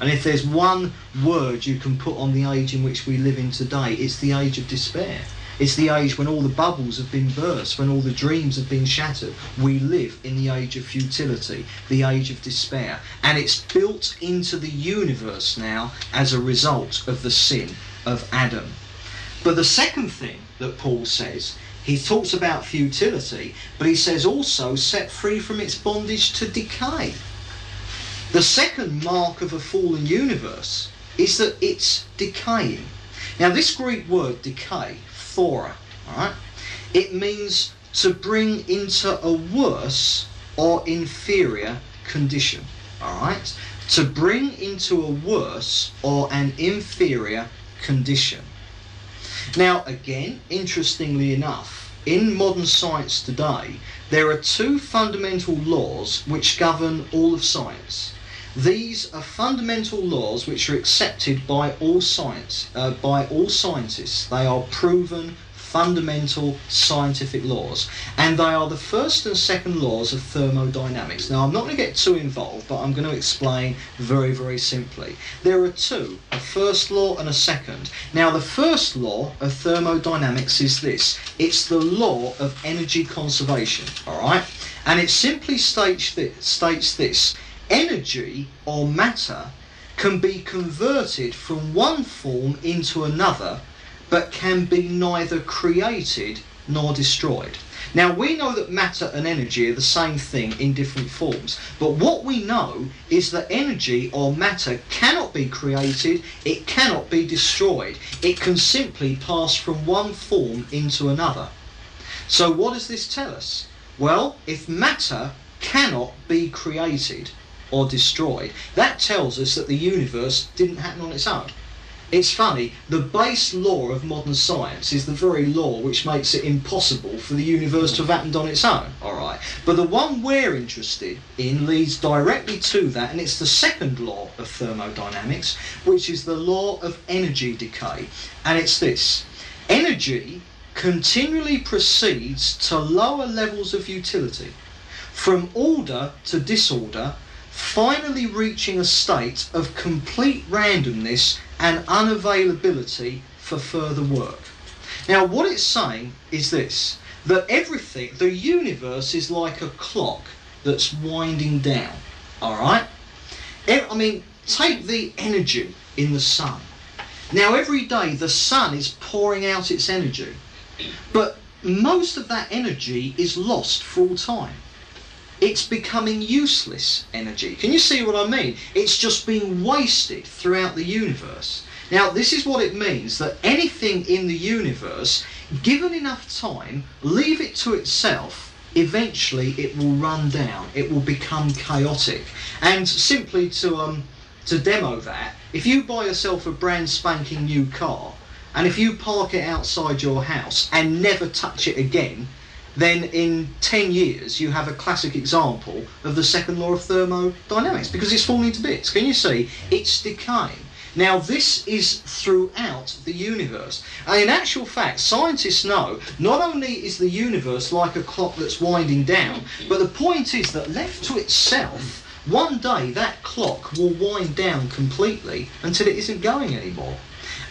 And if there's one word you can put on the age in which we live in today, it's the age of despair. It's the age when all the bubbles have been burst, when all the dreams have been shattered. We live in the age of futility, the age of despair. And it's built into the universe now as a result of the sin of Adam. But the second thing that Paul says, he talks about futility, but he says also set free from its bondage to decay. The second mark of a fallen universe is that it's decaying. Now, this Greek word decay phora. Alright? It means to bring into a worse or inferior condition. Alright? To bring into a worse or an inferior condition. Now, again, interestingly enough, in modern science today, there are two fundamental laws which govern all of science. These are fundamental laws which are accepted by all science, uh, by all scientists. They are proven fundamental scientific laws, and they are the first and second laws of thermodynamics. Now, I'm not going to get too involved, but I'm going to explain very, very simply. There are two a first law and a second. Now, the first law of thermodynamics is this it's the law of energy conservation, all right? And it simply states this, states this energy or matter can be converted from one form into another but can be neither created nor destroyed. Now we know that matter and energy are the same thing in different forms, but what we know is that energy or matter cannot be created, it cannot be destroyed. It can simply pass from one form into another. So what does this tell us? Well, if matter cannot be created or destroyed, that tells us that the universe didn't happen on its own. It's funny, the base law of modern science is the very law which makes it impossible for the universe to have happened on its own, alright? But the one we're interested in leads directly to that, and it's the second law of thermodynamics, which is the law of energy decay. And it's this energy continually proceeds to lower levels of utility, from order to disorder, finally reaching a state of complete randomness and unavailability for further work. Now, what it's saying is this that everything, the universe is like a clock that's winding down. All right? I mean, take the energy in the sun. Now, every day the sun is pouring out its energy, but most of that energy is lost for all time it's becoming useless energy. Can you see what I mean? It's just being wasted throughout the universe. Now, this is what it means that anything in the universe, given enough time, leave it to itself, eventually it will run down. It will become chaotic. And simply to um, to demo that, if you buy yourself a brand spanking new car, and if you park it outside your house and never touch it again, then in 10 years you have a classic example of the second law of thermodynamics because it's falling to bits. Can you see? It's decaying. Now, this is throughout the universe. And in actual fact, scientists know not only is the universe like a clock that's winding down, but the point is that left to itself, one day that clock will wind down completely until it isn't going anymore.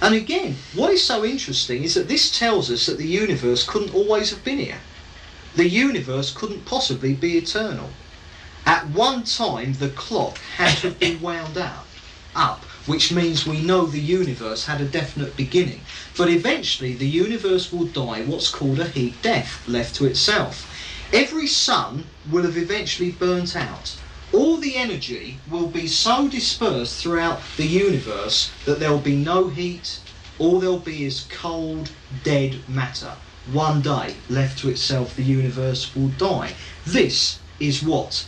And again, what is so interesting is that this tells us that the universe couldn't always have been here the universe couldn't possibly be eternal. At one time, the clock had to be wound up, up, which means we know the universe had a definite beginning. But eventually, the universe will die what's called a heat death, left to itself. Every sun will have eventually burnt out. All the energy will be so dispersed throughout the universe that there will be no heat, all there'll be is cold, dead matter one day, left to itself, the universe will die. This is what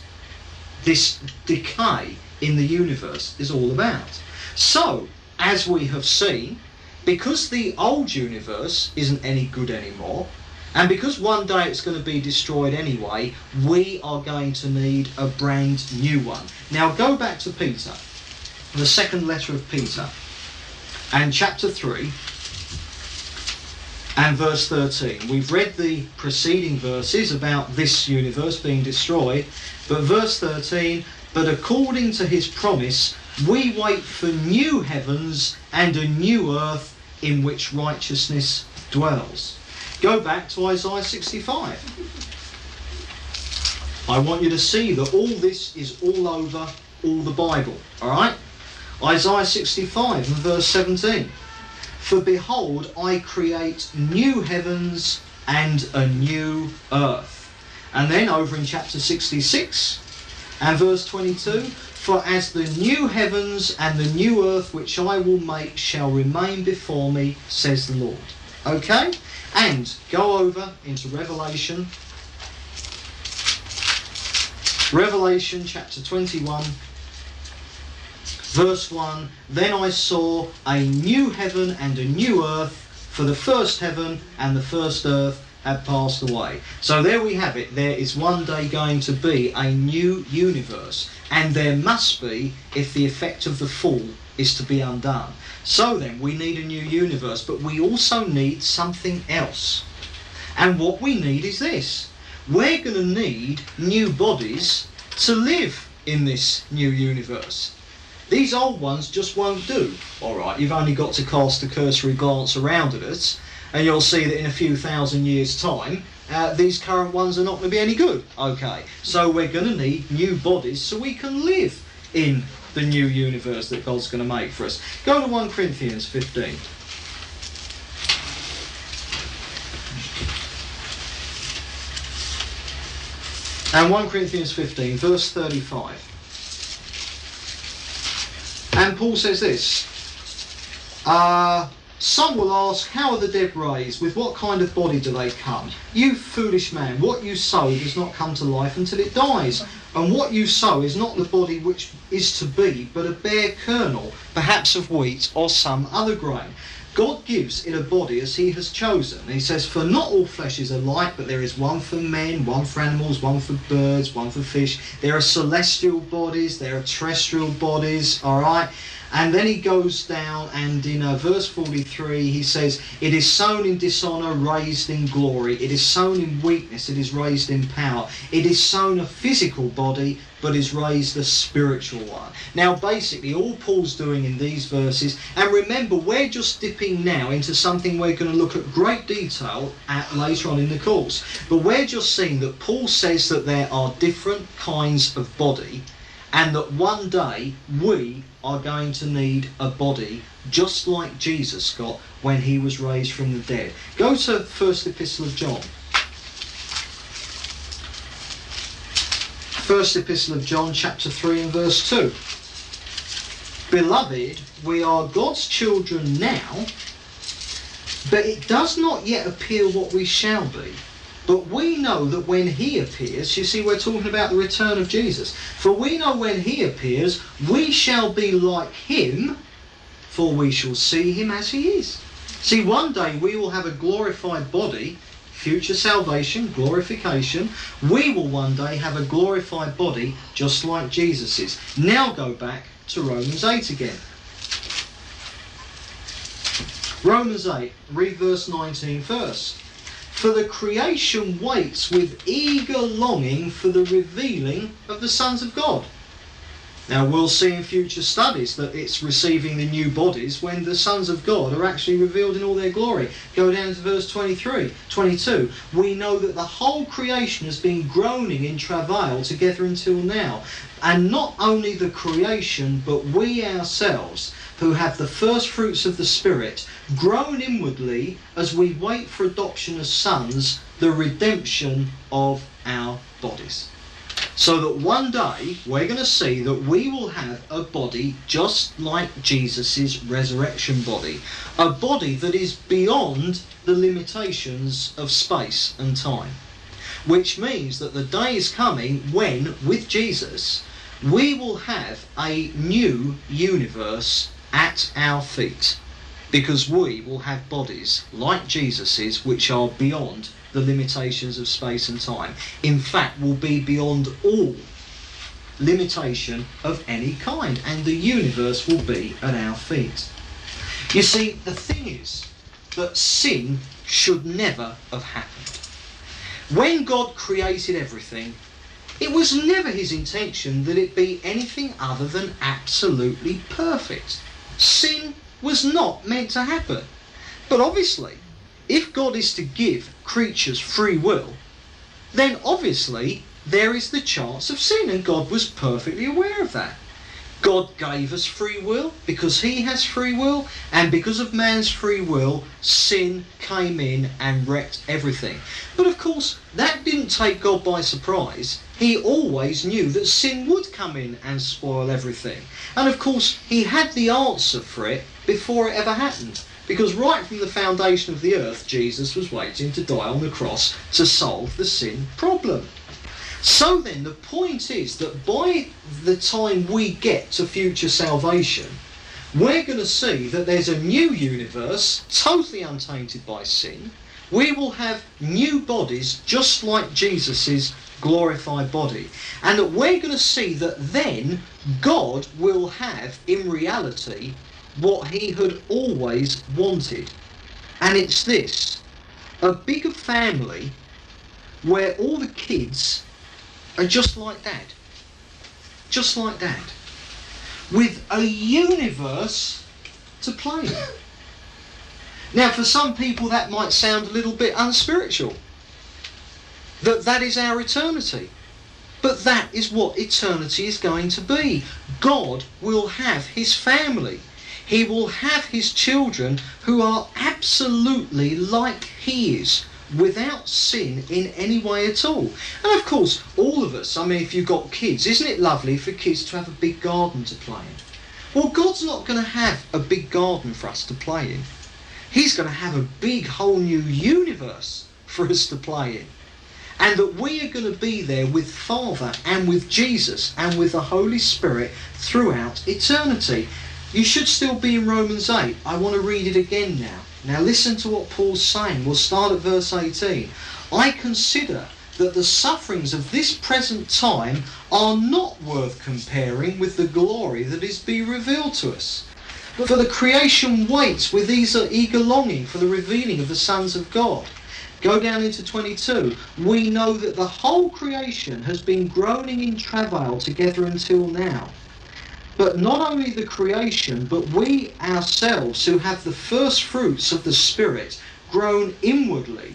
this decay in the universe is all about. So, as we have seen, because the old universe isn't any good anymore, and because one day it's going to be destroyed anyway, we are going to need a brand new one. Now go back to Peter, the second letter of Peter, and chapter 3, and verse 13. We've read the preceding verses about this universe being destroyed, but verse 13, but according to his promise, we wait for new heavens and a new earth in which righteousness dwells. Go back to Isaiah 65. I want you to see that all this is all over all the Bible, alright? Isaiah 65 and verse 17. For behold, I create new heavens and a new earth. And then over in chapter 66 and verse 22 For as the new heavens and the new earth which I will make shall remain before me, says the Lord. Okay? And go over into Revelation. Revelation chapter 21 Verse 1 Then I saw a new heaven and a new earth, for the first heaven and the first earth had passed away. So there we have it. There is one day going to be a new universe, and there must be if the effect of the fall is to be undone. So then, we need a new universe, but we also need something else. And what we need is this we're going to need new bodies to live in this new universe. These old ones just won't do. Alright, you've only got to cast a cursory glance around at us, and you'll see that in a few thousand years' time, uh, these current ones are not going to be any good. Okay, so we're going to need new bodies so we can live in the new universe that God's going to make for us. Go to 1 Corinthians 15. And 1 Corinthians 15, verse 35. And Paul says this uh, Some will ask, How are the dead raised? With what kind of body do they come? You foolish man, what you sow does not come to life until it dies. And what you sow is not the body which is to be, but a bare kernel, perhaps of wheat or some other grain. God gives in a body as he has chosen. He says, For not all flesh is alike, but there is one for men, one for animals, one for birds, one for fish. There are celestial bodies, there are terrestrial bodies, all right? And then he goes down and in uh, verse 43 he says, It is sown in dishonour, raised in glory. It is sown in weakness, it is raised in power. It is sown a physical body, but is raised a spiritual one. Now, basically, all Paul's doing in these verses, and remember, we're just dipping now into something we're going to look at great detail at later on in the course. But we're just seeing that Paul says that there are different kinds of body and that one day we are going to need a body just like Jesus got when he was raised from the dead. Go to First Epistle of John. First Epistle of John, chapter 3 and verse 2. Beloved, we are God's children now, but it does not yet appear what we shall be. But we know that when he appears, you see, we're talking about the return of Jesus. For we know when he appears, we shall be like him, for we shall see him as he is. See, one day we will have a glorified body, future salvation, glorification. We will one day have a glorified body just like Jesus's. Now go back to Romans 8 again. Romans 8, read verse 19 first. For the creation waits with eager longing for the revealing of the sons of God. Now, we'll see in future studies that it's receiving the new bodies when the sons of God are actually revealed in all their glory. Go down to verse 23, 22. We know that the whole creation has been groaning in travail together until now. And not only the creation, but we ourselves who have the first fruits of the Spirit, groan inwardly as we wait for adoption as sons, the redemption of our bodies. So that one day we're going to see that we will have a body just like Jesus' resurrection body. A body that is beyond the limitations of space and time. Which means that the day is coming when, with Jesus, we will have a new universe at our feet because we will have bodies like Jesus's which are beyond the limitations of space and time. In fact, will be beyond all limitation of any kind, and the universe will be at our feet. You see, the thing is that sin should never have happened. When God created everything, it was never his intention that it be anything other than absolutely perfect. Sin was not meant to happen. But obviously, if God is to give creatures free will, then obviously there is the chance of sin, and God was perfectly aware of that. God gave us free will because He has free will, and because of man's free will, sin came in and wrecked everything. But of course, that didn't take God by surprise. He always knew that sin would come in and spoil everything. And of course, He had the answer for it before it ever happened. Because right from the foundation of the earth, Jesus was waiting to die on the cross to solve the sin problem. So then, the point is that by the time we get to future salvation, we're going to see that there's a new universe, totally untainted by sin. We will have new bodies just like Jesus's glorified body. And that we're going to see that then God will have, in reality, what he had always wanted. And it's this a bigger family where all the kids are just like dad. Just like dad with a universe to play in. Now, for some people, that might sound a little bit unspiritual. That that is our eternity. But that is what eternity is going to be. God will have his family. He will have his children who are absolutely like he is without sin in any way at all. And of course, all of us, I mean, if you've got kids, isn't it lovely for kids to have a big garden to play in? Well, God's not going to have a big garden for us to play in. He's going to have a big whole new universe for us to play in. And that we are going to be there with Father and with Jesus and with the Holy Spirit throughout eternity. You should still be in Romans 8. I want to read it again now. Now listen to what Paul's saying. We'll start at verse 18. I consider that the sufferings of this present time are not worth comparing with the glory that is to be revealed to us. For the creation waits with eager longing for the revealing of the sons of God. Go down into 22. We know that the whole creation has been groaning in travail together until now. But not only the creation, but we ourselves who have the first fruits of the Spirit groan inwardly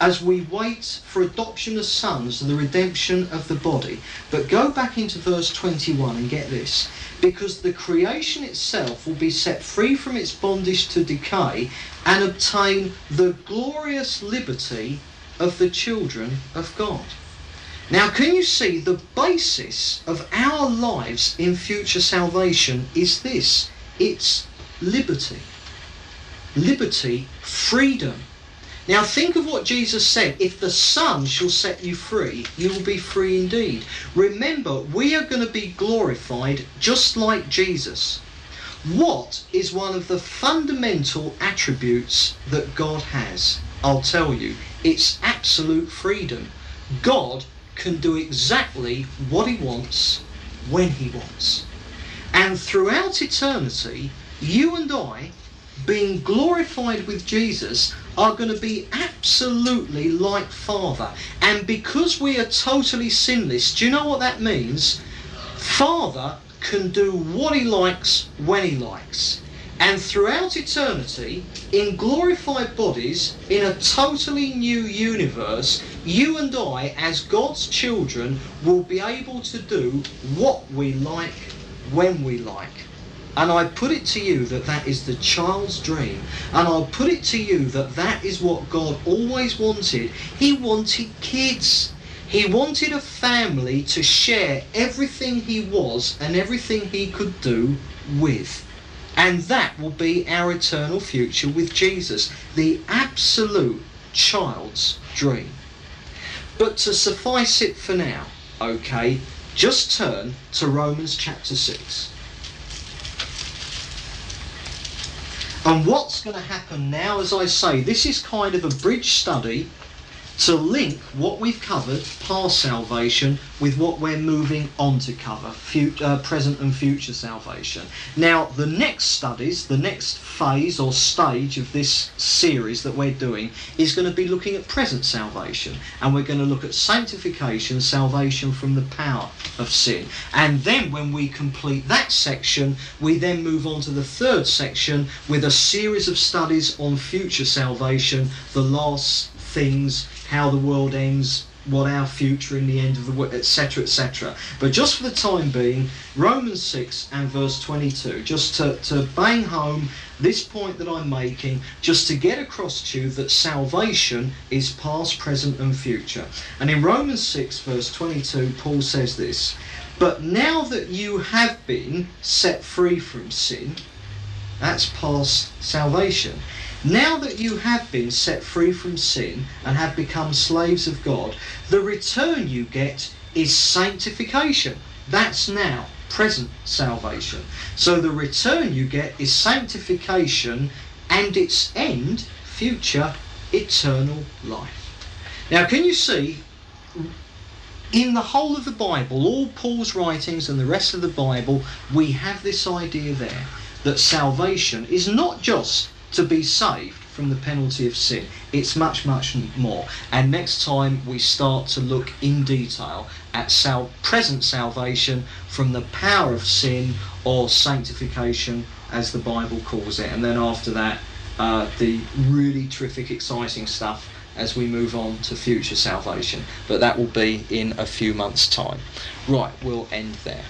as we wait for adoption as sons and the redemption of the body. But go back into verse 21 and get this. Because the creation itself will be set free from its bondage to decay and obtain the glorious liberty of the children of God. Now, can you see the basis of our lives in future salvation is this it's liberty. Liberty, freedom. Now, think of what Jesus said if the Son shall set you free, you will be free indeed. Remember, we are going to be glorified just like Jesus. What is one of the fundamental attributes that God has? I'll tell you, it's absolute freedom. God can do exactly what he wants when he wants. And throughout eternity, you and I, being glorified with Jesus, are going to be absolutely like Father. And because we are totally sinless, do you know what that means? Father can do what he likes when he likes. And throughout eternity, in glorified bodies, in a totally new universe, you and I, as God's children, will be able to do what we like when we like. And I put it to you that that is the child's dream. And I'll put it to you that that is what God always wanted. He wanted kids. He wanted a family to share everything he was and everything he could do with. And that will be our eternal future with Jesus, the absolute child's dream. But to suffice it for now, okay, just turn to Romans chapter 6. And what's going to happen now, as I say, this is kind of a bridge study to link what we've covered, past salvation, with what we're moving on to cover, future, uh, present and future salvation. Now, the next studies, the next phase or stage of this series that we're doing is going to be looking at present salvation, and we're going to look at sanctification, salvation from the power of sin. And then, when we complete that section, we then move on to the third section with a series of studies on future salvation, the last things, how the world ends, what our future in the end of the world, etc., etc. But just for the time being, Romans 6 and verse 22, just to, to bang home this point that I'm making, just to get across to you that salvation is past, present, and future. And in Romans 6, verse 22, Paul says this But now that you have been set free from sin, That's past salvation. Now that you have been set free from sin and have become slaves of God, the return you get is sanctification. That's now present salvation. So the return you get is sanctification and its end, future, eternal life. Now, can you see in the whole of the Bible, all Paul's writings and the rest of the Bible, we have this idea there that salvation is not just to be saved from the penalty of sin. It's much, much more. And next time we start to look in detail at sal- present salvation from the power of sin or sanctification, as the Bible calls it. And then after that, uh, the really terrific, exciting stuff as we move on to future salvation. But that will be in a few months' time. Right, we'll end there.